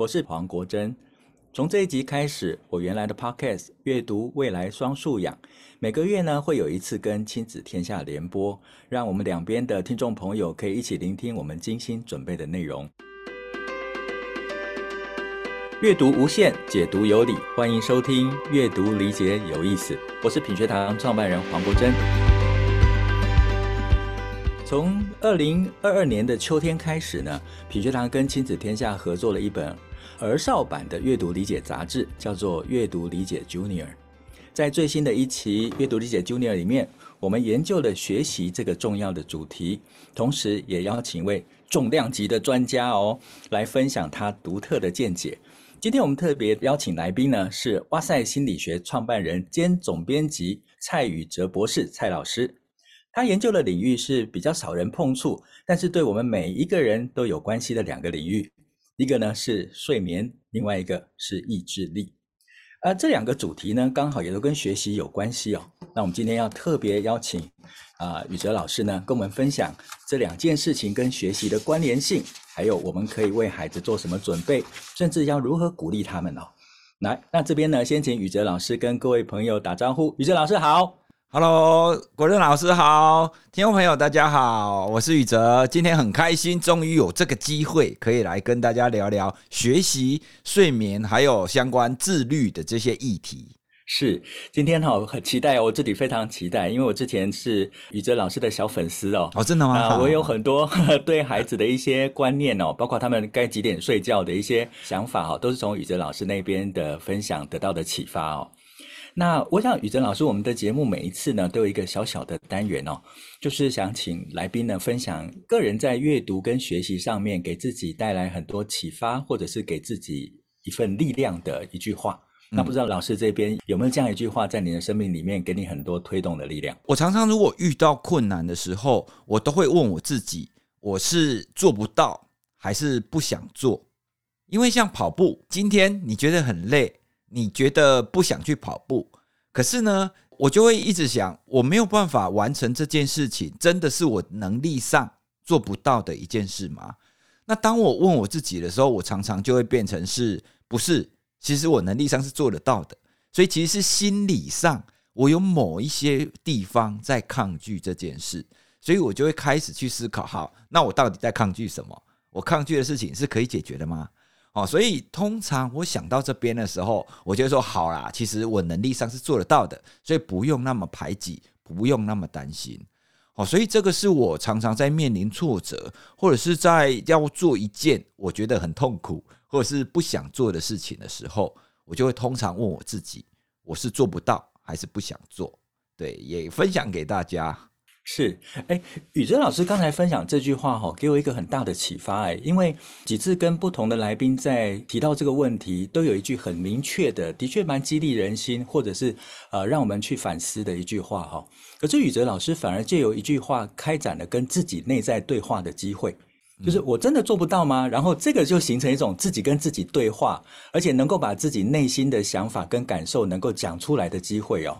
我是黄国珍。从这一集开始，我原来的 Podcast 阅读未来双素养，每个月呢会有一次跟亲子天下联播，让我们两边的听众朋友可以一起聆听我们精心准备的内容。阅读无限，解读有理，欢迎收听阅读理解有意思。我是品学堂创办人黄国珍。从二零二二年的秋天开始呢，品学堂跟亲子天下合作了一本儿少版的阅读理解杂志，叫做《阅读理解 Junior》。在最新的一期《阅读理解 Junior》里面，我们研究了学习这个重要的主题，同时也邀请一位重量级的专家哦，来分享他独特的见解。今天我们特别邀请来宾呢，是哇塞心理学创办人兼总编辑蔡宇哲博士，蔡老师。他研究的领域是比较少人碰触，但是对我们每一个人都有关系的两个领域，一个呢是睡眠，另外一个是意志力。而这两个主题呢，刚好也都跟学习有关系哦。那我们今天要特别邀请啊宇哲老师呢，跟我们分享这两件事情跟学习的关联性，还有我们可以为孩子做什么准备，甚至要如何鼓励他们哦。来，那这边呢，先请宇哲老师跟各位朋友打招呼。宇哲老师好。Hello，国任老师好，听众朋友大家好，我是宇哲，今天很开心，终于有这个机会可以来跟大家聊聊学习、睡眠还有相关自律的这些议题。是，今天哈很期待，我自己非常期待，因为我之前是宇哲老师的小粉丝哦。哦，真的吗？啊，我有很多 对孩子的一些观念哦，包括他们该几点睡觉的一些想法哦，都是从宇哲老师那边的分享得到的启发哦。那我想宇哲老师，我们的节目每一次呢都有一个小小的单元哦，就是想请来宾呢分享个人在阅读跟学习上面给自己带来很多启发，或者是给自己一份力量的一句话。那不知道老师这边有没有这样一句话在你的生命里面给你很多推动的力量？我常常如果遇到困难的时候，我都会问我自己：我是做不到，还是不想做？因为像跑步，今天你觉得很累。你觉得不想去跑步，可是呢，我就会一直想，我没有办法完成这件事情，真的是我能力上做不到的一件事吗？那当我问我自己的时候，我常常就会变成是不是？其实我能力上是做得到的，所以其实是心理上我有某一些地方在抗拒这件事，所以我就会开始去思考：好，那我到底在抗拒什么？我抗拒的事情是可以解决的吗？哦，所以通常我想到这边的时候，我就说好啦，其实我能力上是做得到的，所以不用那么排挤，不用那么担心。哦，所以这个是我常常在面临挫折，或者是在要做一件我觉得很痛苦，或者是不想做的事情的时候，我就会通常问我自己：我是做不到，还是不想做？对，也分享给大家。是，哎，宇哲老师刚才分享这句话哈，给我一个很大的启发哎，因为几次跟不同的来宾在提到这个问题，都有一句很明确的，的确蛮激励人心，或者是呃让我们去反思的一句话哈。可是宇哲老师反而借由一句话开展了跟自己内在对话的机会，就是我真的做不到吗？然后这个就形成一种自己跟自己对话，而且能够把自己内心的想法跟感受能够讲出来的机会哦。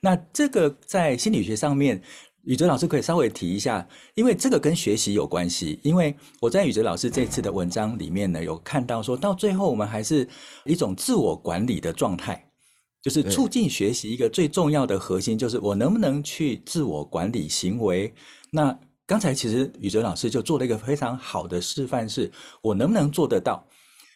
那这个在心理学上面。宇哲老师可以稍微提一下，因为这个跟学习有关系。因为我在宇哲老师这次的文章里面呢，有看到说到最后，我们还是一种自我管理的状态，就是促进学习一个最重要的核心，就是我能不能去自我管理行为。那刚才其实宇哲老师就做了一个非常好的示范，是我能不能做得到？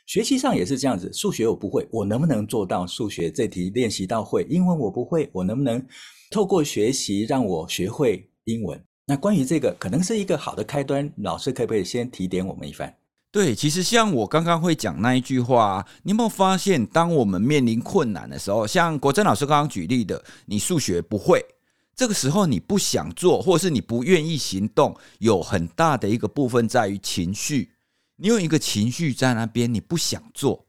学习上也是这样子，数学我不会，我能不能做到数学这题练习到会？英文我不会，我能不能？透过学习让我学会英文。那关于这个，可能是一个好的开端。老师可不可以先提点我们一番？对，其实像我刚刚会讲那一句话，你有没有发现，当我们面临困难的时候，像国珍老师刚刚举例的，你数学不会，这个时候你不想做，或是你不愿意行动，有很大的一个部分在于情绪。你有一个情绪在那边，你不想做。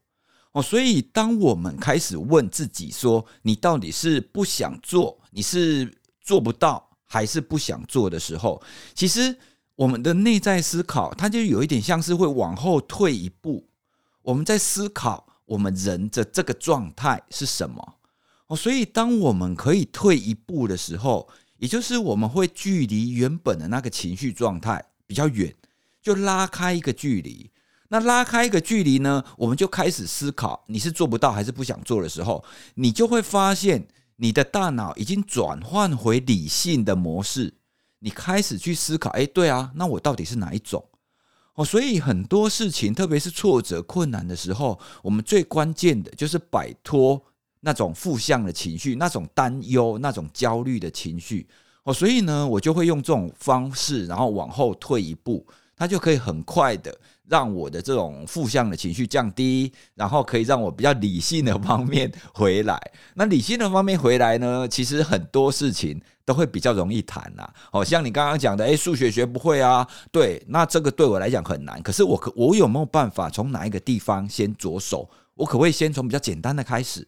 哦，所以当我们开始问自己说，你到底是不想做，你是做不到，还是不想做的时候，其实我们的内在思考，它就有一点像是会往后退一步，我们在思考我们人的这个状态是什么。哦，所以当我们可以退一步的时候，也就是我们会距离原本的那个情绪状态比较远，就拉开一个距离。那拉开一个距离呢，我们就开始思考，你是做不到还是不想做的时候，你就会发现你的大脑已经转换回理性的模式，你开始去思考，哎，对啊，那我到底是哪一种？哦，所以很多事情，特别是挫折、困难的时候，我们最关键的就是摆脱那种负向的情绪，那种担忧、那种焦虑的情绪。哦，所以呢，我就会用这种方式，然后往后退一步，它就可以很快的。让我的这种负向的情绪降低，然后可以让我比较理性的方面回来。那理性的方面回来呢，其实很多事情都会比较容易谈呐。好像你刚刚讲的，诶，数学学不会啊？对，那这个对我来讲很难。可是我可我有没有办法从哪一个地方先着手？我可不可以先从比较简单的开始？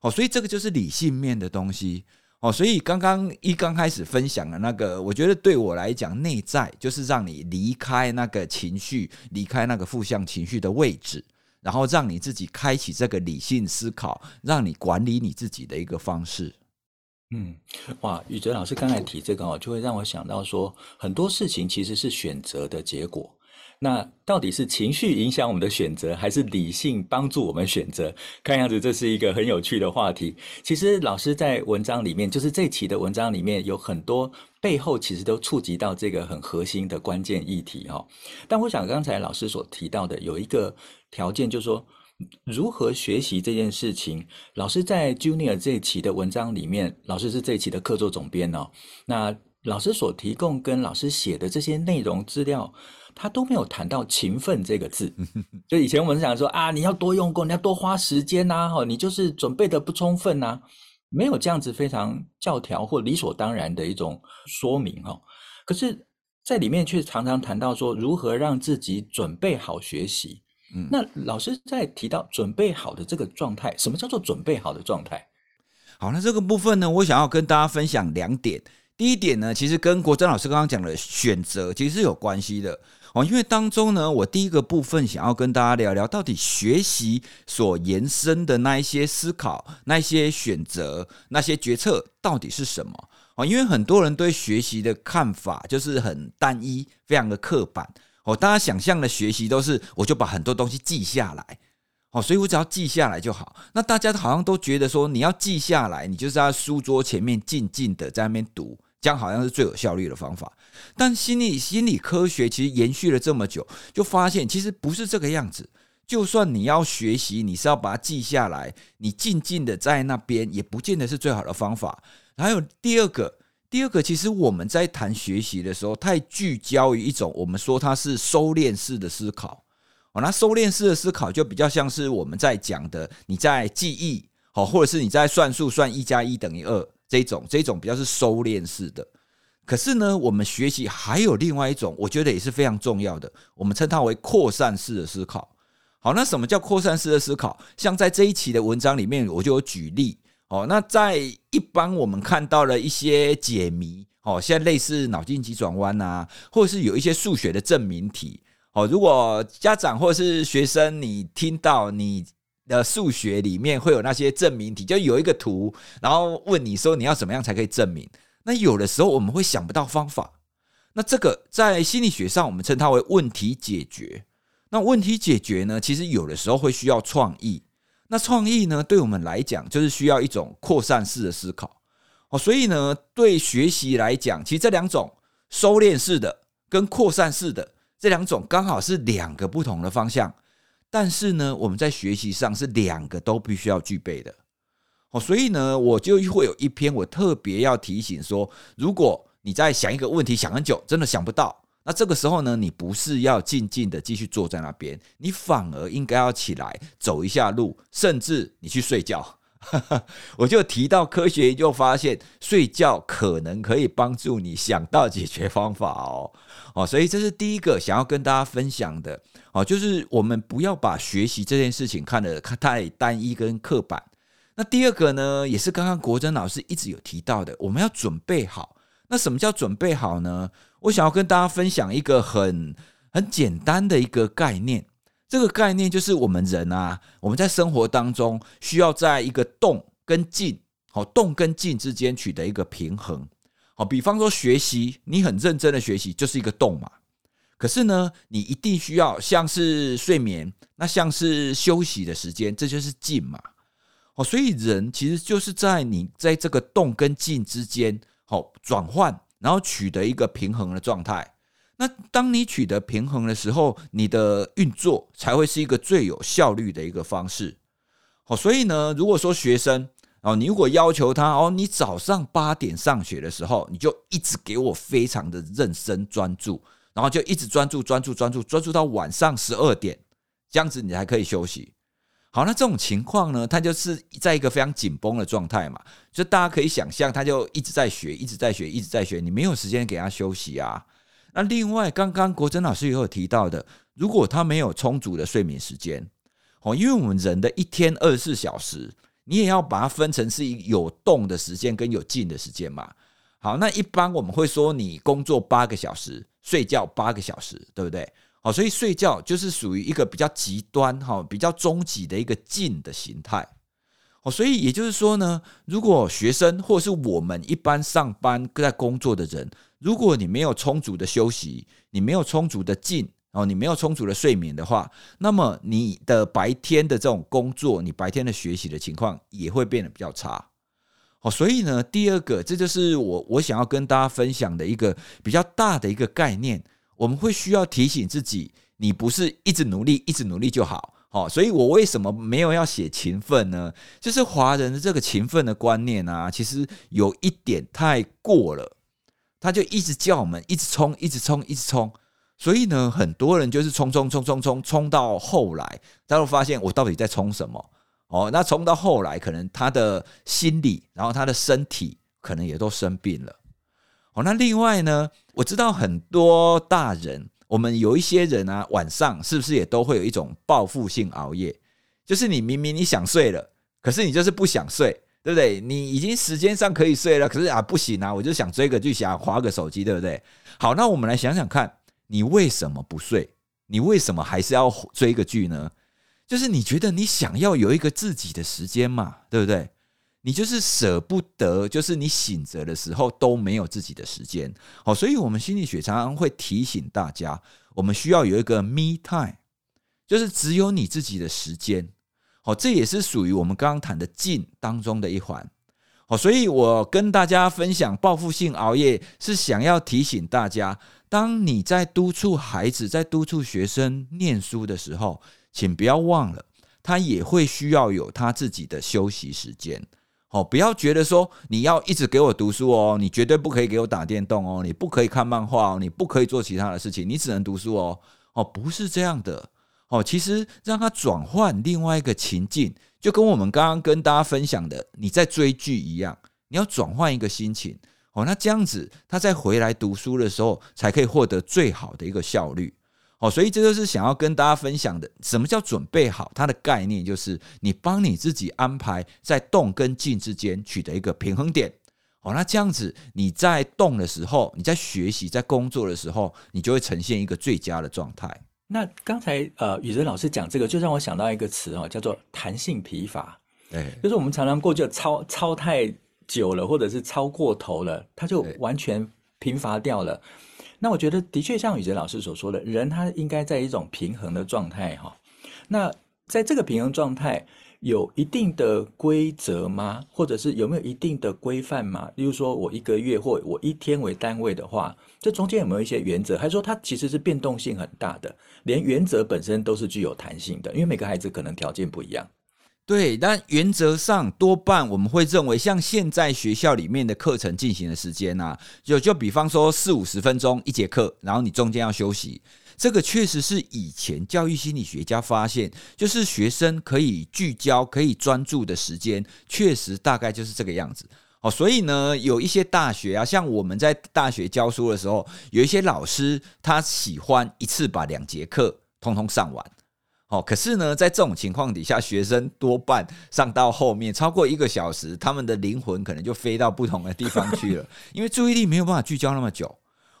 好，所以这个就是理性面的东西。哦，所以刚刚一刚开始分享的那个，我觉得对我来讲，内在就是让你离开那个情绪，离开那个负向情绪的位置，然后让你自己开启这个理性思考，让你管理你自己的一个方式。嗯，哇，宇哲老师刚才提这个哦，就会让我想到说，很多事情其实是选择的结果。那到底是情绪影响我们的选择，还是理性帮助我们选择？看样子这是一个很有趣的话题。其实老师在文章里面，就是这期的文章里面有很多背后其实都触及到这个很核心的关键议题哈。但我想刚才老师所提到的有一个条件，就是说如何学习这件事情。老师在 Junior 这一期的文章里面，老师是这一期的客座总编哦。那老师所提供跟老师写的这些内容资料。他都没有谈到勤奋这个字，就以前我们是想说啊，你要多用功，你要多花时间呐，哈，你就是准备的不充分呐，没有这样子非常教条或理所当然的一种说明哈。可是，在里面却常常谈到说如何让自己准备好学习。嗯，那老师在提到准备好的这个状态，什么叫做准备好的状态？好，那这个部分呢，我想要跟大家分享两点。第一点呢，其实跟国珍老师刚刚讲的选择其实是有关系的。哦，因为当中呢，我第一个部分想要跟大家聊聊，到底学习所延伸的那一些思考、那一些选择、那些决策到底是什么？哦，因为很多人对学习的看法就是很单一，非常的刻板。哦，大家想象的学习都是，我就把很多东西记下来。哦，所以我只要记下来就好。那大家好像都觉得说，你要记下来，你就在书桌前面静静的在那边读。这样好像是最有效率的方法，但心理心理科学其实延续了这么久，就发现其实不是这个样子。就算你要学习，你是要把它记下来，你静静的在那边，也不见得是最好的方法。还有第二个，第二个，其实我们在谈学习的时候，太聚焦于一种我们说它是收敛式的思考。哦，那收敛式的思考就比较像是我们在讲的，你在记忆，好，或者是你在算数，算一加一等于二。这种这种比较是收敛式的，可是呢，我们学习还有另外一种，我觉得也是非常重要的，我们称它为扩散式的思考。好，那什么叫扩散式的思考？像在这一期的文章里面，我就有举例。哦，那在一般我们看到了一些解谜，哦，现在类似脑筋急转弯啊，或者是有一些数学的证明题。哦，如果家长或是学生，你听到你。的数学里面会有那些证明题，就有一个图，然后问你说你要怎么样才可以证明？那有的时候我们会想不到方法，那这个在心理学上我们称它为问题解决。那问题解决呢，其实有的时候会需要创意。那创意呢，对我们来讲就是需要一种扩散式的思考。哦，所以呢，对学习来讲，其实这两种收敛式的跟扩散式的这两种刚好是两个不同的方向。但是呢，我们在学习上是两个都必须要具备的，哦，所以呢，我就会有一篇我特别要提醒说，如果你在想一个问题想很久，真的想不到，那这个时候呢，你不是要静静的继续坐在那边，你反而应该要起来走一下路，甚至你去睡觉。我就提到科学研究发现，睡觉可能可以帮助你想到解决方法哦哦，所以这是第一个想要跟大家分享的哦，就是我们不要把学习这件事情看得太单一跟刻板。那第二个呢，也是刚刚国珍老师一直有提到的，我们要准备好。那什么叫准备好呢？我想要跟大家分享一个很很简单的一个概念。这个概念就是我们人啊，我们在生活当中需要在一个动跟静，好，动跟静之间取得一个平衡。好，比方说学习，你很认真的学习就是一个动嘛。可是呢，你一定需要像是睡眠，那像是休息的时间，这就是静嘛。哦，所以人其实就是在你在这个动跟静之间，好转换，然后取得一个平衡的状态。那当你取得平衡的时候，你的运作才会是一个最有效率的一个方式。好，所以呢，如果说学生哦，你如果要求他哦，你早上八点上学的时候，你就一直给我非常的认真专注，然后就一直专注专注专注专注到晚上十二点，这样子你才可以休息。好，那这种情况呢，他就是在一个非常紧绷的状态嘛，就大家可以想象，他就一直在学，一直在学，一直在学，你没有时间给他休息啊。那另外，刚刚国珍老师也有提到的，如果他没有充足的睡眠时间，哦，因为我们人的一天二十四小时，你也要把它分成是有动的时间跟有静的时间嘛。好，那一般我们会说，你工作八个小时，睡觉八个小时，对不对？好，所以睡觉就是属于一个比较极端哈，比较终极的一个静的形态。哦，所以也就是说呢，如果学生或是我们一般上班在工作的人，如果你没有充足的休息，你没有充足的静，哦，你没有充足的睡眠的话，那么你的白天的这种工作，你白天的学习的情况也会变得比较差。哦，所以呢，第二个，这就是我我想要跟大家分享的一个比较大的一个概念，我们会需要提醒自己，你不是一直努力，一直努力就好。好，所以我为什么没有要写勤奋呢？就是华人的这个勤奋的观念啊，其实有一点太过了。他就一直叫我们一直冲，一直冲，一直冲。所以呢，很多人就是冲冲冲冲冲冲到后来，他会发现我到底在冲什么？哦，那冲到后来，可能他的心理，然后他的身体，可能也都生病了。那另外呢，我知道很多大人，我们有一些人啊，晚上是不是也都会有一种报复性熬夜？就是你明明你想睡了，可是你就是不想睡。对不对？你已经时间上可以睡了，可是啊不行啊，我就想追个剧，想划个手机，对不对？好，那我们来想想看，你为什么不睡？你为什么还是要追个剧呢？就是你觉得你想要有一个自己的时间嘛，对不对？你就是舍不得，就是你醒着的时候都没有自己的时间。好，所以我们心理学常常会提醒大家，我们需要有一个 me time，就是只有你自己的时间。好，这也是属于我们刚刚谈的静当中的一环。好，所以我跟大家分享报复性熬夜，是想要提醒大家，当你在督促孩子、在督促学生念书的时候，请不要忘了，他也会需要有他自己的休息时间。哦，不要觉得说你要一直给我读书哦，你绝对不可以给我打电动哦，你不可以看漫画哦，你不可以做其他的事情，你只能读书哦。哦，不是这样的。哦，其实让他转换另外一个情境，就跟我们刚刚跟大家分享的你在追剧一样，你要转换一个心情。哦，那这样子他在回来读书的时候，才可以获得最好的一个效率。哦，所以这就是想要跟大家分享的，什么叫准备好？它的概念就是你帮你自己安排在动跟静之间取得一个平衡点。哦，那这样子你在动的时候，你在学习、在工作的时候，你就会呈现一个最佳的状态。那刚才呃，宇哲老师讲这个，就让我想到一个词哦，叫做弹性疲乏。对，就是我们常常过就超超太久了，或者是超过头了，它就完全疲乏掉了。那我觉得的确像宇哲老师所说的，人他应该在一种平衡的状态哈。那在这个平衡状态。有一定的规则吗？或者是有没有一定的规范吗？例如说，我一个月或我一天为单位的话，这中间有没有一些原则？还是说它其实是变动性很大的，连原则本身都是具有弹性的？因为每个孩子可能条件不一样。对，但原则上多半我们会认为，像现在学校里面的课程进行的时间啊，就就比方说四五十分钟一节课，然后你中间要休息。这个确实是以前教育心理学家发现，就是学生可以聚焦、可以专注的时间，确实大概就是这个样子。哦，所以呢，有一些大学啊，像我们在大学教书的时候，有一些老师他喜欢一次把两节课通通上完。哦，可是呢，在这种情况底下，学生多半上到后面超过一个小时，他们的灵魂可能就飞到不同的地方去了，因为注意力没有办法聚焦那么久。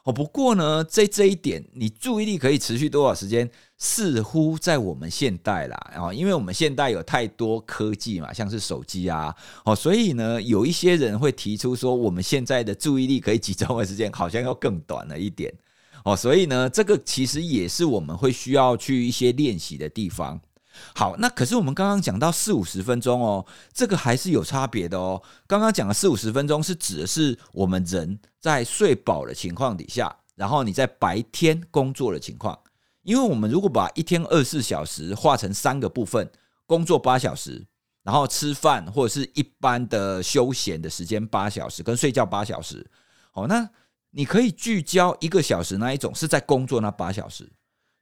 哦，不过呢，在这一点，你注意力可以持续多少时间，似乎在我们现代啦，哦，因为我们现代有太多科技嘛，像是手机啊，哦，所以呢，有一些人会提出说，我们现在的注意力可以集中的时间好像要更短了一点。哦，所以呢，这个其实也是我们会需要去一些练习的地方。好，那可是我们刚刚讲到四五十分钟哦，这个还是有差别的哦。刚刚讲的四五十分钟是指的是我们人在睡饱的情况底下，然后你在白天工作的情况。因为我们如果把一天二十四小时划成三个部分，工作八小时，然后吃饭或者是一般的休闲的时间八小时，跟睡觉八小时，好，那你可以聚焦一个小时那一种是在工作那八小时。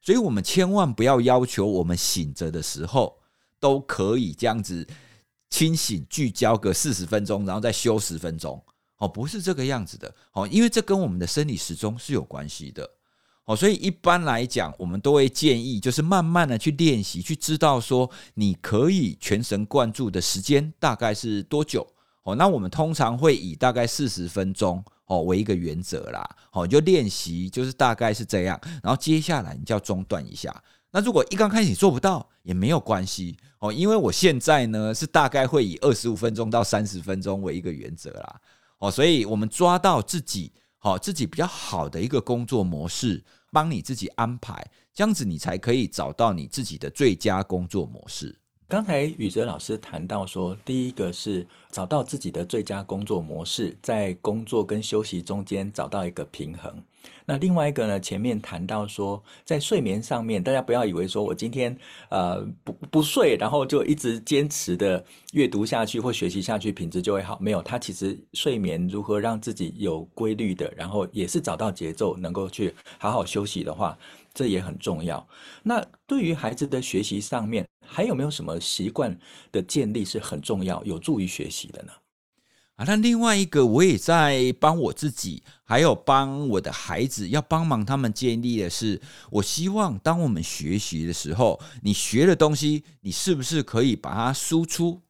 所以，我们千万不要要求我们醒着的时候都可以这样子清醒聚焦个四十分钟，然后再休十分钟。哦，不是这个样子的。哦，因为这跟我们的生理时钟是有关系的。哦，所以一般来讲，我们都会建议，就是慢慢的去练习，去知道说你可以全神贯注的时间大概是多久。哦，那我们通常会以大概四十分钟。哦，为一个原则啦，哦，就练习，就是大概是这样，然后接下来你就要中断一下。那如果一刚开始你做不到也没有关系哦，因为我现在呢是大概会以二十五分钟到三十分钟为一个原则啦，哦，所以我们抓到自己好自己比较好的一个工作模式，帮你自己安排，这样子你才可以找到你自己的最佳工作模式。刚才宇哲老师谈到说，第一个是找到自己的最佳工作模式，在工作跟休息中间找到一个平衡。那另外一个呢，前面谈到说，在睡眠上面，大家不要以为说我今天呃不不睡，然后就一直坚持的阅读下去或学习下去，品质就会好。没有，他其实睡眠如何让自己有规律的，然后也是找到节奏，能够去好好休息的话。这也很重要。那对于孩子的学习上面，还有没有什么习惯的建立是很重要、有助于学习的呢？啊，那另外一个，我也在帮我自己，还有帮我的孩子，要帮忙他们建立的是，我希望当我们学习的时候，你学的东西，你是不是可以把它输出？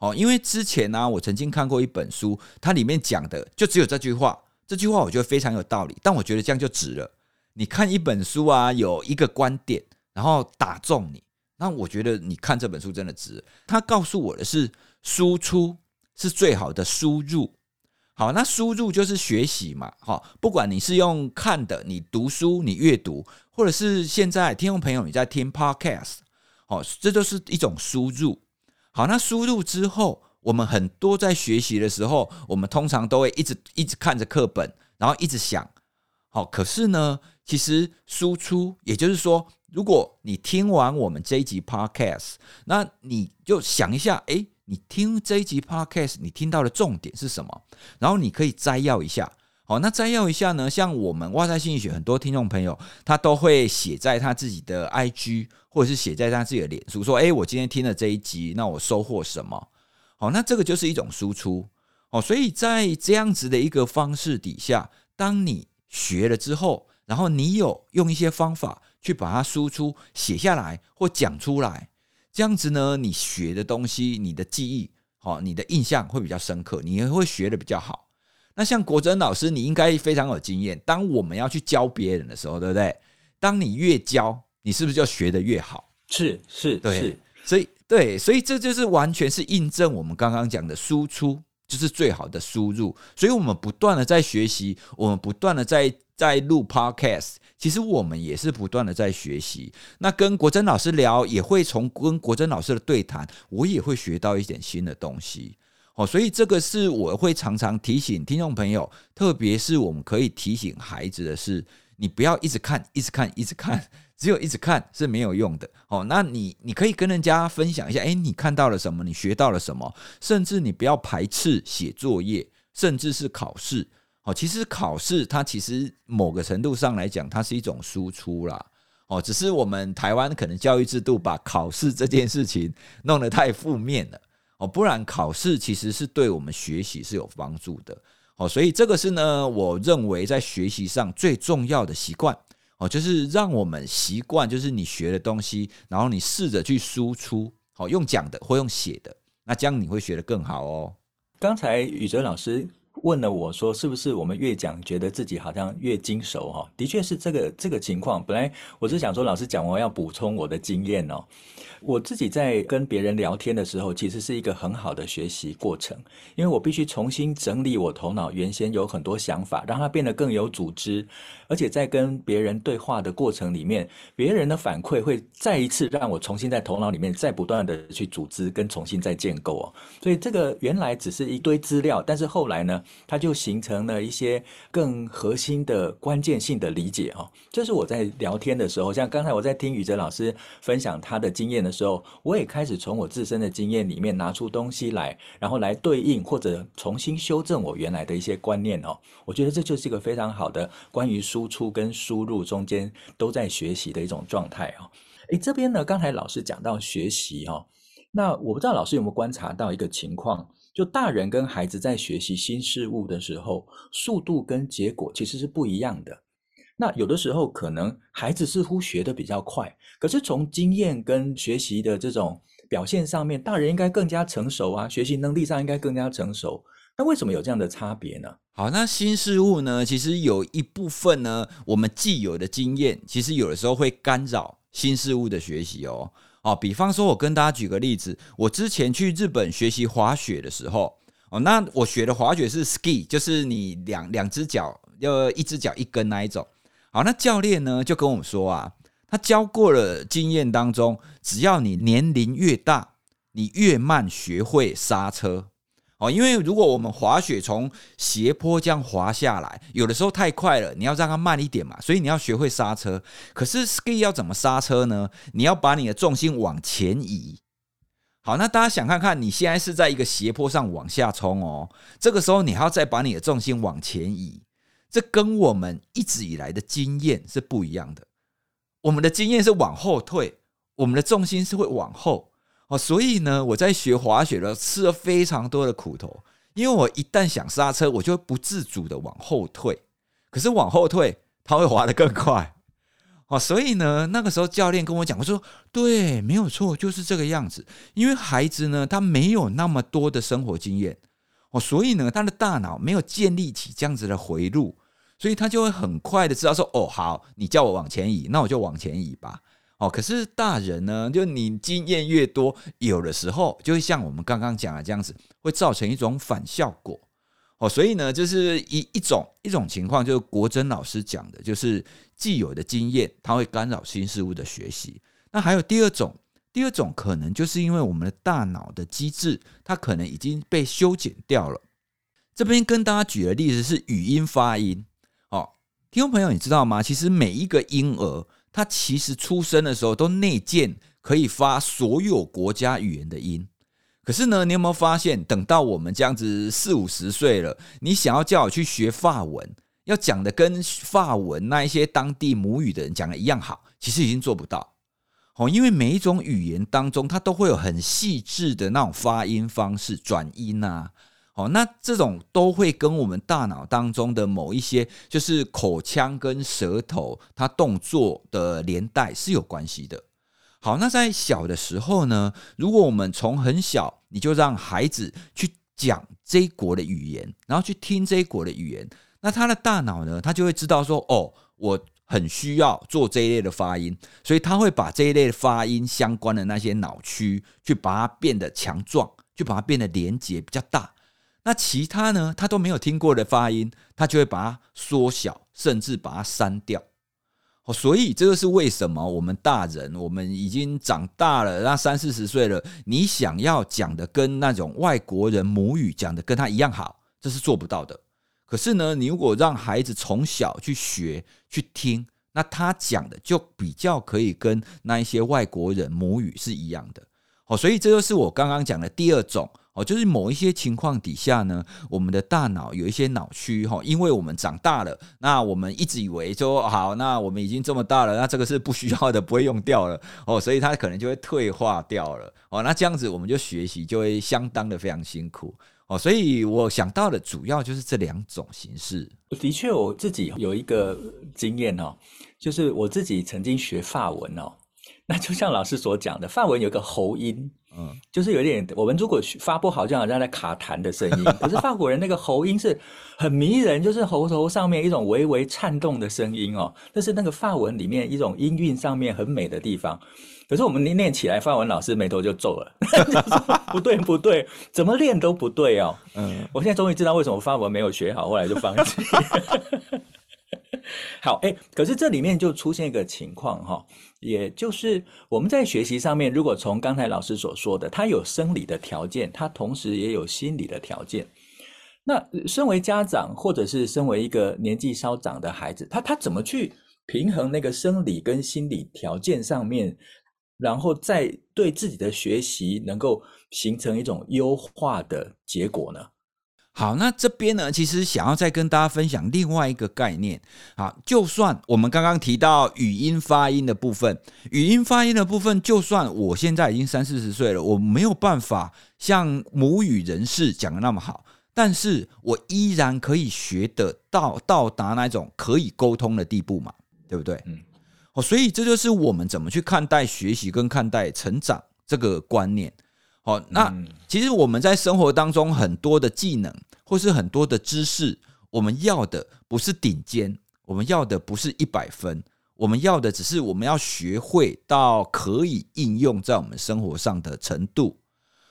哦，因为之前呢，我曾经看过一本书，它里面讲的就只有这句话，这句话我觉得非常有道理，但我觉得这样就值了。你看一本书啊，有一个观点，然后打中你，那我觉得你看这本书真的值。他告诉我的是，输出是最好的输入。好，那输入就是学习嘛。好，不管你是用看的，你读书，你阅读，或者是现在听众朋友你在听 Podcast，好，这都是一种输入。好，那输入之后，我们很多在学习的时候，我们通常都会一直一直看着课本，然后一直想。好，可是呢，其实输出，也就是说，如果你听完我们这一集 Podcast，那你就想一下，诶，你听这一集 Podcast，你听到的重点是什么？然后你可以摘要一下。好，那摘要一下呢，像我们哇塞心理学很多听众朋友，他都会写在他自己的 IG，或者是写在他自己的脸书，说，诶，我今天听了这一集，那我收获什么？好，那这个就是一种输出。哦，所以在这样子的一个方式底下，当你学了之后，然后你有用一些方法去把它输出、写下来或讲出来，这样子呢，你学的东西、你的记忆、好，你的印象会比较深刻，你也会学的比较好。那像国珍老师，你应该非常有经验。当我们要去教别人的时候，对不对？当你越教，你是不是就学的越好？是是，对，是。所以对，所以这就是完全是印证我们刚刚讲的输出。就是最好的输入，所以我们不断的在学习，我们不断的在在录 podcast，其实我们也是不断的在学习。那跟国珍老师聊，也会从跟国珍老师的对谈，我也会学到一点新的东西。哦，所以这个是我会常常提醒听众朋友，特别是我们可以提醒孩子的是，你不要一直看，一直看，一直看。只有一直看是没有用的哦。那你你可以跟人家分享一下，诶，你看到了什么？你学到了什么？甚至你不要排斥写作业，甚至是考试。哦，其实考试它其实某个程度上来讲，它是一种输出啦。哦，只是我们台湾可能教育制度把考试这件事情弄得太负面了。哦，不然考试其实是对我们学习是有帮助的。哦，所以这个是呢，我认为在学习上最重要的习惯。就是让我们习惯，就是你学的东西，然后你试着去输出，好，用讲的或用写的，那这样你会学得更好哦。刚才宇哲老师问了我说，是不是我们越讲，觉得自己好像越精熟哈？的确是这个这个情况。本来我是想说，老师讲完要补充我的经验哦。我自己在跟别人聊天的时候，其实是一个很好的学习过程，因为我必须重新整理我头脑原先有很多想法，让它变得更有组织，而且在跟别人对话的过程里面，别人的反馈会再一次让我重新在头脑里面再不断的去组织跟重新再建构哦。所以这个原来只是一堆资料，但是后来呢，它就形成了一些更核心的关键性的理解哦。这是我在聊天的时候，像刚才我在听宇哲老师分享他的经验的时候，我也开始从我自身的经验里面拿出东西来，然后来对应或者重新修正我原来的一些观念哦。我觉得这就是一个非常好的关于输出跟输入中间都在学习的一种状态哦。诶，这边呢，刚才老师讲到学习哦，那我不知道老师有没有观察到一个情况，就大人跟孩子在学习新事物的时候，速度跟结果其实是不一样的。那有的时候可能孩子似乎学得比较快，可是从经验跟学习的这种表现上面，大人应该更加成熟啊，学习能力上应该更加成熟。那为什么有这样的差别呢？好，那新事物呢，其实有一部分呢，我们既有的经验，其实有的时候会干扰新事物的学习哦。哦，比方说，我跟大家举个例子，我之前去日本学习滑雪的时候，哦，那我学的滑雪是 ski，就是你两两只脚要一只脚一根那一种。好，那教练呢就跟我们说啊，他教过了经验当中，只要你年龄越大，你越慢学会刹车。哦，因为如果我们滑雪从斜坡这样滑下来，有的时候太快了，你要让它慢一点嘛，所以你要学会刹车。可是 ski 要怎么刹车呢？你要把你的重心往前移。好，那大家想看看，你现在是在一个斜坡上往下冲哦，这个时候你还要再把你的重心往前移。这跟我们一直以来的经验是不一样的。我们的经验是往后退，我们的重心是会往后哦。所以呢，我在学滑雪的时候吃了非常多的苦头，因为我一旦想刹车，我就会不自主的往后退。可是往后退，它会滑得更快哦。所以呢，那个时候教练跟我讲，我说对，没有错，就是这个样子。因为孩子呢，他没有那么多的生活经验哦，所以呢，他的大脑没有建立起这样子的回路。所以他就会很快的知道说，哦，好，你叫我往前移，那我就往前移吧。哦，可是大人呢，就你经验越多，有的时候就会像我们刚刚讲的这样子，会造成一种反效果。哦，所以呢，就是一一种一种情况，就是国珍老师讲的，就是既有的经验，它会干扰新事物的学习。那还有第二种，第二种可能就是因为我们的大脑的机制，它可能已经被修剪掉了。这边跟大家举的例子是语音发音。哦听众朋友，你知道吗？其实每一个婴儿，他其实出生的时候都内建可以发所有国家语言的音。可是呢，你有没有发现，等到我们这样子四五十岁了，你想要叫我去学法文，要讲的跟法文那一些当地母语的人讲的一样好，其实已经做不到。哦，因为每一种语言当中，它都会有很细致的那种发音方式、转音啊。哦，那这种都会跟我们大脑当中的某一些，就是口腔跟舌头它动作的连带是有关系的。好，那在小的时候呢，如果我们从很小你就让孩子去讲这一国的语言，然后去听这一国的语言，那他的大脑呢，他就会知道说，哦，我很需要做这一类的发音，所以他会把这一类的发音相关的那些脑区去把它变得强壮，去把它变得连接比较大。那其他呢？他都没有听过的发音，他就会把它缩小，甚至把它删掉。哦，所以这个是为什么我们大人，我们已经长大了，那三四十岁了，你想要讲的跟那种外国人母语讲的跟他一样好，这是做不到的。可是呢，你如果让孩子从小去学去听，那他讲的就比较可以跟那一些外国人母语是一样的。哦，所以这就是我刚刚讲的第二种。哦，就是某一些情况底下呢，我们的大脑有一些脑区哈，因为我们长大了，那我们一直以为说好，那我们已经这么大了，那这个是不需要的，不会用掉了哦，所以它可能就会退化掉了哦。那这样子我们就学习就会相当的非常辛苦哦。所以我想到的主要就是这两种形式。的确，我自己有一个经验哦，就是我自己曾经学法文哦，那就像老师所讲的，法文有个喉音。嗯，就是有点，我们如果发不好，就好像在卡痰的声音。可是法国人那个喉音是很迷人，就是喉头上面一种微微颤动的声音哦，那是那个法文里面一种音韵上面很美的地方。可是我们念起来，法文老师眉头就皱了，不对不对，怎么练都不对哦。嗯，我现在终于知道为什么法文没有学好，后来就放弃。好，哎，可是这里面就出现一个情况哈，也就是我们在学习上面，如果从刚才老师所说的，他有生理的条件，他同时也有心理的条件。那身为家长，或者是身为一个年纪稍长的孩子，他他怎么去平衡那个生理跟心理条件上面，然后再对自己的学习能够形成一种优化的结果呢？好，那这边呢，其实想要再跟大家分享另外一个概念。好，就算我们刚刚提到语音发音的部分，语音发音的部分，就算我现在已经三四十岁了，我没有办法像母语人士讲的那么好，但是我依然可以学得到到达那种可以沟通的地步嘛，对不对？嗯，哦，所以这就是我们怎么去看待学习跟看待成长这个观念。好，那其实我们在生活当中很多的技能，或是很多的知识，我们要的不是顶尖，我们要的不是一百分，我们要的只是我们要学会到可以应用在我们生活上的程度。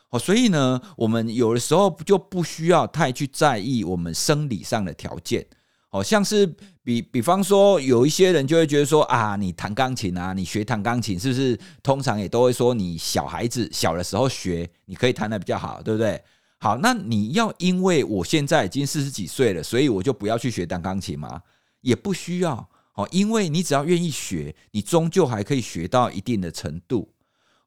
哦，所以呢，我们有的时候就不需要太去在意我们生理上的条件。好像是比比方说，有一些人就会觉得说啊，你弹钢琴啊，你学弹钢琴是不是通常也都会说你小孩子小的时候学，你可以弹得比较好，对不对？好，那你要因为我现在已经四十几岁了，所以我就不要去学弹钢琴吗？也不需要哦，因为你只要愿意学，你终究还可以学到一定的程度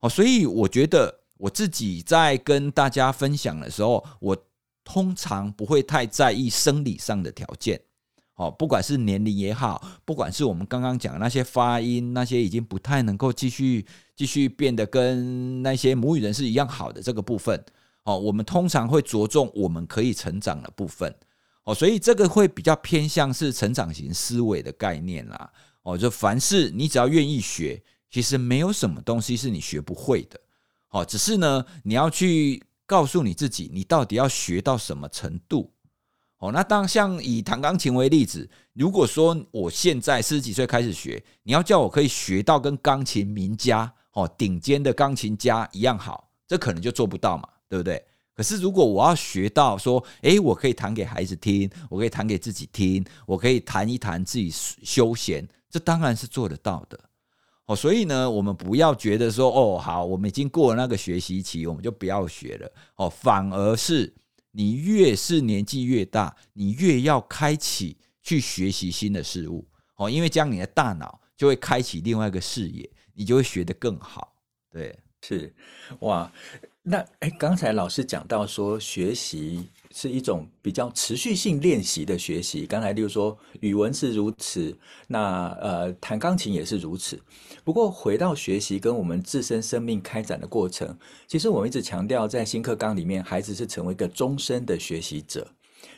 哦。所以我觉得我自己在跟大家分享的时候，我通常不会太在意生理上的条件。哦，不管是年龄也好，不管是我们刚刚讲的那些发音，那些已经不太能够继续继续变得跟那些母语人士一样好的这个部分，哦，我们通常会着重我们可以成长的部分，哦，所以这个会比较偏向是成长型思维的概念啦，哦，就凡事你只要愿意学，其实没有什么东西是你学不会的，哦，只是呢，你要去告诉你自己，你到底要学到什么程度。哦，那当像以弹钢琴为例子，如果说我现在四十几岁开始学，你要叫我可以学到跟钢琴名家哦顶尖的钢琴家一样好，这可能就做不到嘛，对不对？可是如果我要学到说，诶，我可以弹给孩子听，我可以弹给自己听，我可以弹一弹自己休闲，这当然是做得到的。哦，所以呢，我们不要觉得说，哦，好，我们已经过了那个学习期，我们就不要学了。哦，反而是。你越是年纪越大，你越要开启去学习新的事物哦，因为这样你的大脑就会开启另外一个视野，你就会学得更好。对，是哇。那哎，刚才老师讲到说学习。是一种比较持续性练习的学习。刚才例如说语文是如此，那呃弹钢琴也是如此。不过回到学习跟我们自身生命开展的过程，其实我们一直强调在新课纲里面，孩子是成为一个终身的学习者。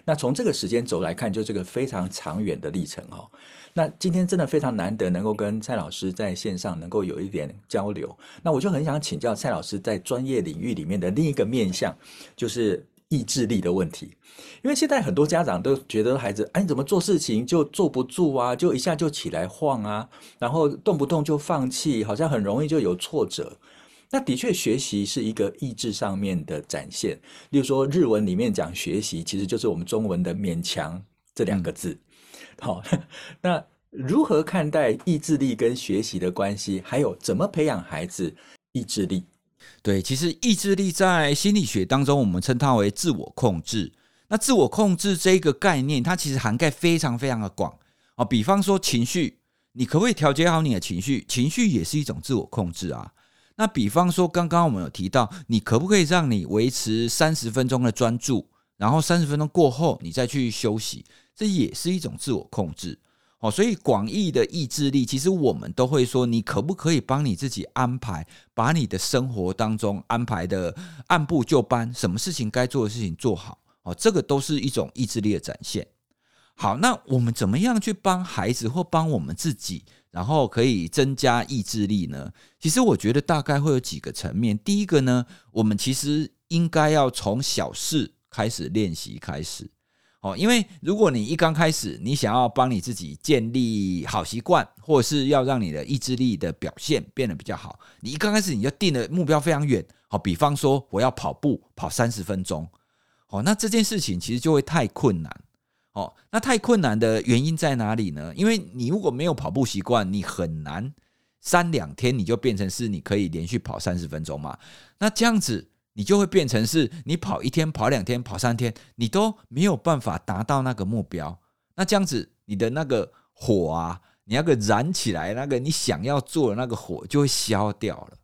那从这个时间轴来看，就这个非常长远的历程哦。那今天真的非常难得能够跟蔡老师在线上能够有一点交流。那我就很想请教蔡老师在专业领域里面的另一个面向，就是。意志力的问题，因为现在很多家长都觉得孩子，哎，你怎么做事情就坐不住啊，就一下就起来晃啊，然后动不动就放弃，好像很容易就有挫折。那的确，学习是一个意志上面的展现。例如说，日文里面讲学习，其实就是我们中文的勉强这两个字。好，那如何看待意志力跟学习的关系？还有怎么培养孩子意志力？对，其实意志力在心理学当中，我们称它为自我控制。那自我控制这个概念，它其实涵盖非常非常的广啊。比方说情绪，你可不可以调节好你的情绪？情绪也是一种自我控制啊。那比方说，刚刚我们有提到，你可不可以让你维持三十分钟的专注，然后三十分钟过后你再去休息？这也是一种自我控制。哦，所以广义的意志力，其实我们都会说，你可不可以帮你自己安排，把你的生活当中安排的按部就班，什么事情该做的事情做好。哦，这个都是一种意志力的展现。好，那我们怎么样去帮孩子或帮我们自己然后可以增加意志力呢？其实我觉得大概会有几个层面。第一个呢，我们其实应该要从小事开始练习开始。哦，因为如果你一刚开始，你想要帮你自己建立好习惯，或者是要让你的意志力的表现变得比较好，你一刚开始你就定的目标非常远。好，比方说我要跑步跑三十分钟，哦，那这件事情其实就会太困难。哦，那太困难的原因在哪里呢？因为你如果没有跑步习惯，你很难三两天你就变成是你可以连续跑三十分钟嘛。那这样子。你就会变成是，你跑一天、跑两天、跑三天，你都没有办法达到那个目标。那这样子，你的那个火啊，你那个燃起来，那个你想要做的那个火就会消掉了。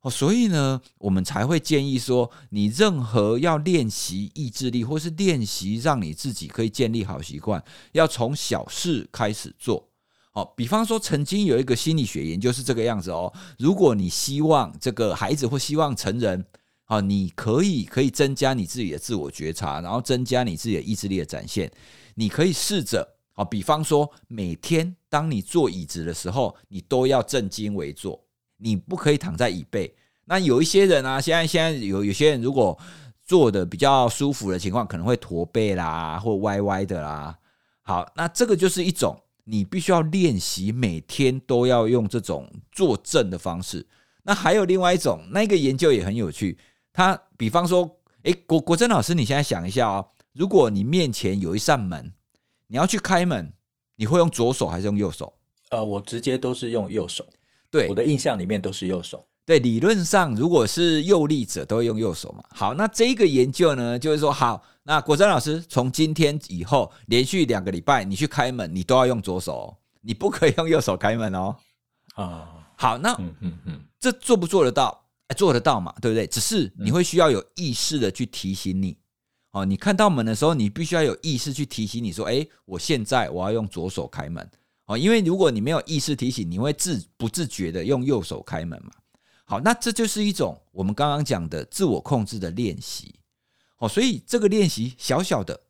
哦，所以呢，我们才会建议说，你任何要练习意志力，或是练习让你自己可以建立好习惯，要从小事开始做。哦，比方说，曾经有一个心理学研究是这个样子哦。如果你希望这个孩子或希望成人，好，你可以可以增加你自己的自我觉察，然后增加你自己的意志力的展现。你可以试着，啊，比方说，每天当你坐椅子的时候，你都要正襟危坐，你不可以躺在椅背。那有一些人啊，现在现在有有些人如果坐的比较舒服的情况，可能会驼背啦，或歪歪的啦。好，那这个就是一种你必须要练习，每天都要用这种坐正的方式。那还有另外一种，那个研究也很有趣。他比方说，哎，国国珍老师，你现在想一下哦，如果你面前有一扇门，你要去开门，你会用左手还是用右手？呃，我直接都是用右手。对，我的印象里面都是右手。对，理论上如果是右利者都会用右手嘛。好，那这一个研究呢，就是说，好，那国珍老师从今天以后连续两个礼拜，你去开门，你都要用左手，哦你不可以用右手开门哦。啊，好，那嗯嗯嗯，这做不做得到？哎，做得到嘛？对不对？只是你会需要有意识的去提醒你，哦，你看到门的时候，你必须要有意识去提醒你说，哎，我现在我要用左手开门，哦，因为如果你没有意识提醒，你会自不自觉的用右手开门嘛。好，那这就是一种我们刚刚讲的自我控制的练习，哦，所以这个练习小小的，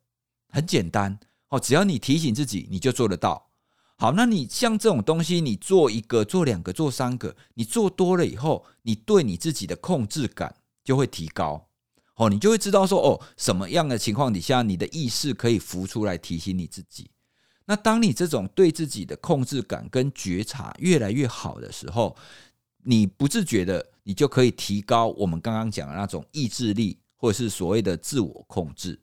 很简单，哦，只要你提醒自己，你就做得到。好，那你像这种东西，你做一个、做两个、做三个，你做多了以后，你对你自己的控制感就会提高。哦，你就会知道说，哦，什么样的情况底下，你的意识可以浮出来提醒你自己。那当你这种对自己的控制感跟觉察越来越好的时候，你不自觉的，你就可以提高我们刚刚讲的那种意志力，或者是所谓的自我控制。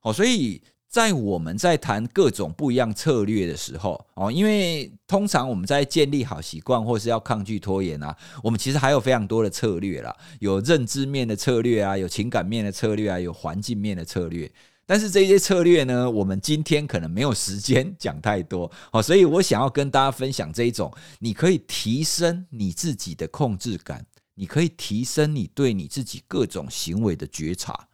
好，所以。在我们在谈各种不一样策略的时候，哦，因为通常我们在建立好习惯或是要抗拒拖延啊，我们其实还有非常多的策略啦，有认知面的策略啊，有情感面的策略啊，有环境面的策略。但是这些策略呢，我们今天可能没有时间讲太多，哦，所以我想要跟大家分享这一种，你可以提升你自己的控制感，你可以提升你对你自己各种行为的觉察。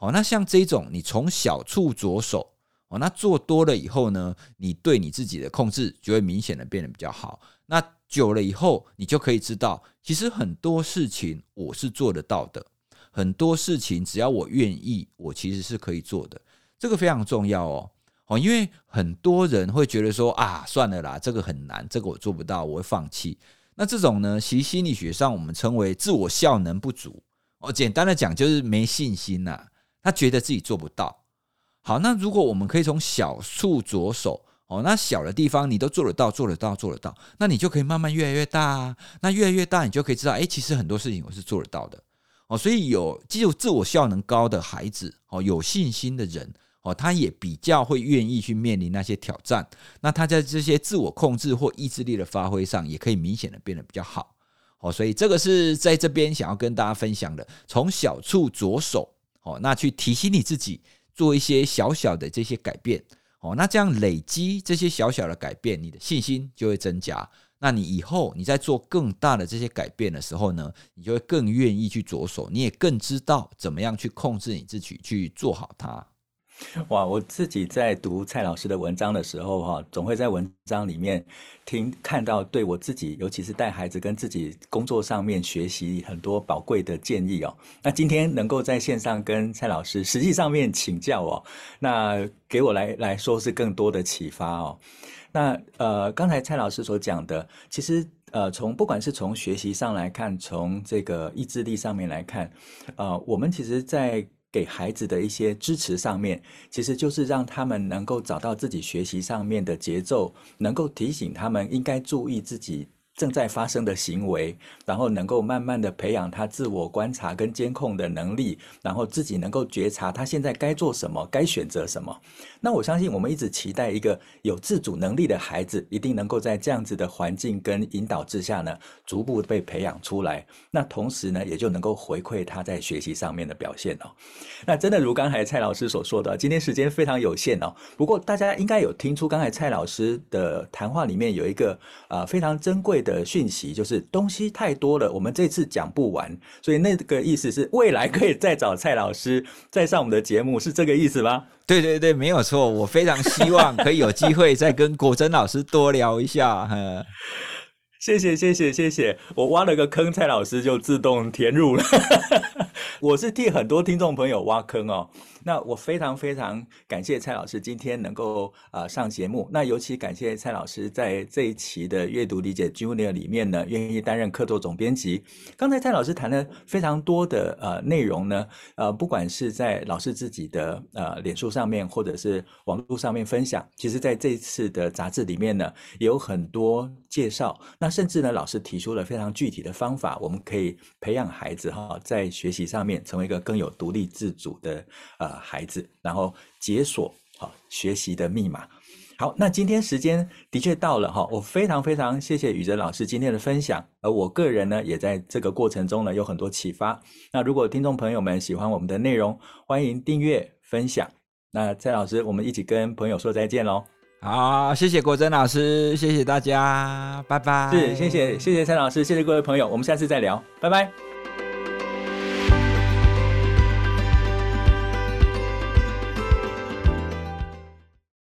哦，那像这种，你从小处着手，哦，那做多了以后呢，你对你自己的控制就会明显的变得比较好。那久了以后，你就可以知道，其实很多事情我是做得到的，很多事情只要我愿意，我其实是可以做的。这个非常重要哦，哦，因为很多人会觉得说啊，算了啦，这个很难，这个我做不到，我会放弃。那这种呢，其实心理学上我们称为自我效能不足。哦，简单的讲就是没信心呐。他觉得自己做不到。好，那如果我们可以从小处着手，哦，那小的地方你都做得到，做得到，做得到，那你就可以慢慢越来越大啊。那越来越大，你就可以知道，哎，其实很多事情我是做得到的。哦，所以有既有自我效能高的孩子，哦，有信心的人，哦，他也比较会愿意去面临那些挑战。那他在这些自我控制或意志力的发挥上，也可以明显的变得比较好。哦，所以这个是在这边想要跟大家分享的，从小处着手。哦，那去提醒你自己做一些小小的这些改变，哦，那这样累积这些小小的改变，你的信心就会增加。那你以后你在做更大的这些改变的时候呢，你就会更愿意去着手，你也更知道怎么样去控制你自己去做好它。哇！我自己在读蔡老师的文章的时候，哈，总会在文章里面听看到对我自己，尤其是带孩子跟自己工作上面学习很多宝贵的建议哦。那今天能够在线上跟蔡老师实际上面请教哦，那给我来来说是更多的启发哦。那呃，刚才蔡老师所讲的，其实呃，从不管是从学习上来看，从这个意志力上面来看，呃，我们其实，在给孩子的一些支持上面，其实就是让他们能够找到自己学习上面的节奏，能够提醒他们应该注意自己。正在发生的行为，然后能够慢慢的培养他自我观察跟监控的能力，然后自己能够觉察他现在该做什么，该选择什么。那我相信，我们一直期待一个有自主能力的孩子，一定能够在这样子的环境跟引导之下呢，逐步被培养出来。那同时呢，也就能够回馈他在学习上面的表现哦。那真的如刚才蔡老师所说的，今天时间非常有限哦。不过大家应该有听出刚才蔡老师的谈话里面有一个啊、呃、非常珍贵的。的讯息就是东西太多了，我们这次讲不完，所以那个意思是未来可以再找蔡老师再上我们的节目，是这个意思吗？对对对，没有错，我非常希望可以有机会再跟果真老师多聊一下。谢谢谢谢谢谢，我挖了个坑，蔡老师就自动填入了。我是替很多听众朋友挖坑哦。那我非常非常感谢蔡老师今天能够啊、呃、上节目。那尤其感谢蔡老师在这一期的阅读理解 Junior 里面呢，愿意担任客座总编辑。刚才蔡老师谈了非常多的呃内容呢，呃，不管是在老师自己的呃脸书上面，或者是网络上面分享，其实在这次的杂志里面呢，有很多介绍。那甚至呢，老师提出了非常具体的方法，我们可以培养孩子哈，在学习上面成为一个更有独立自主的呃。孩子，然后解锁好学习的密码。好，那今天时间的确到了哈，我非常非常谢谢宇哲老师今天的分享，而我个人呢，也在这个过程中呢有很多启发。那如果听众朋友们喜欢我们的内容，欢迎订阅分享。那蔡老师，我们一起跟朋友说再见喽。好，谢谢国珍老师，谢谢大家，拜拜。是，谢谢谢谢蔡老师，谢谢各位朋友，我们下次再聊，拜拜。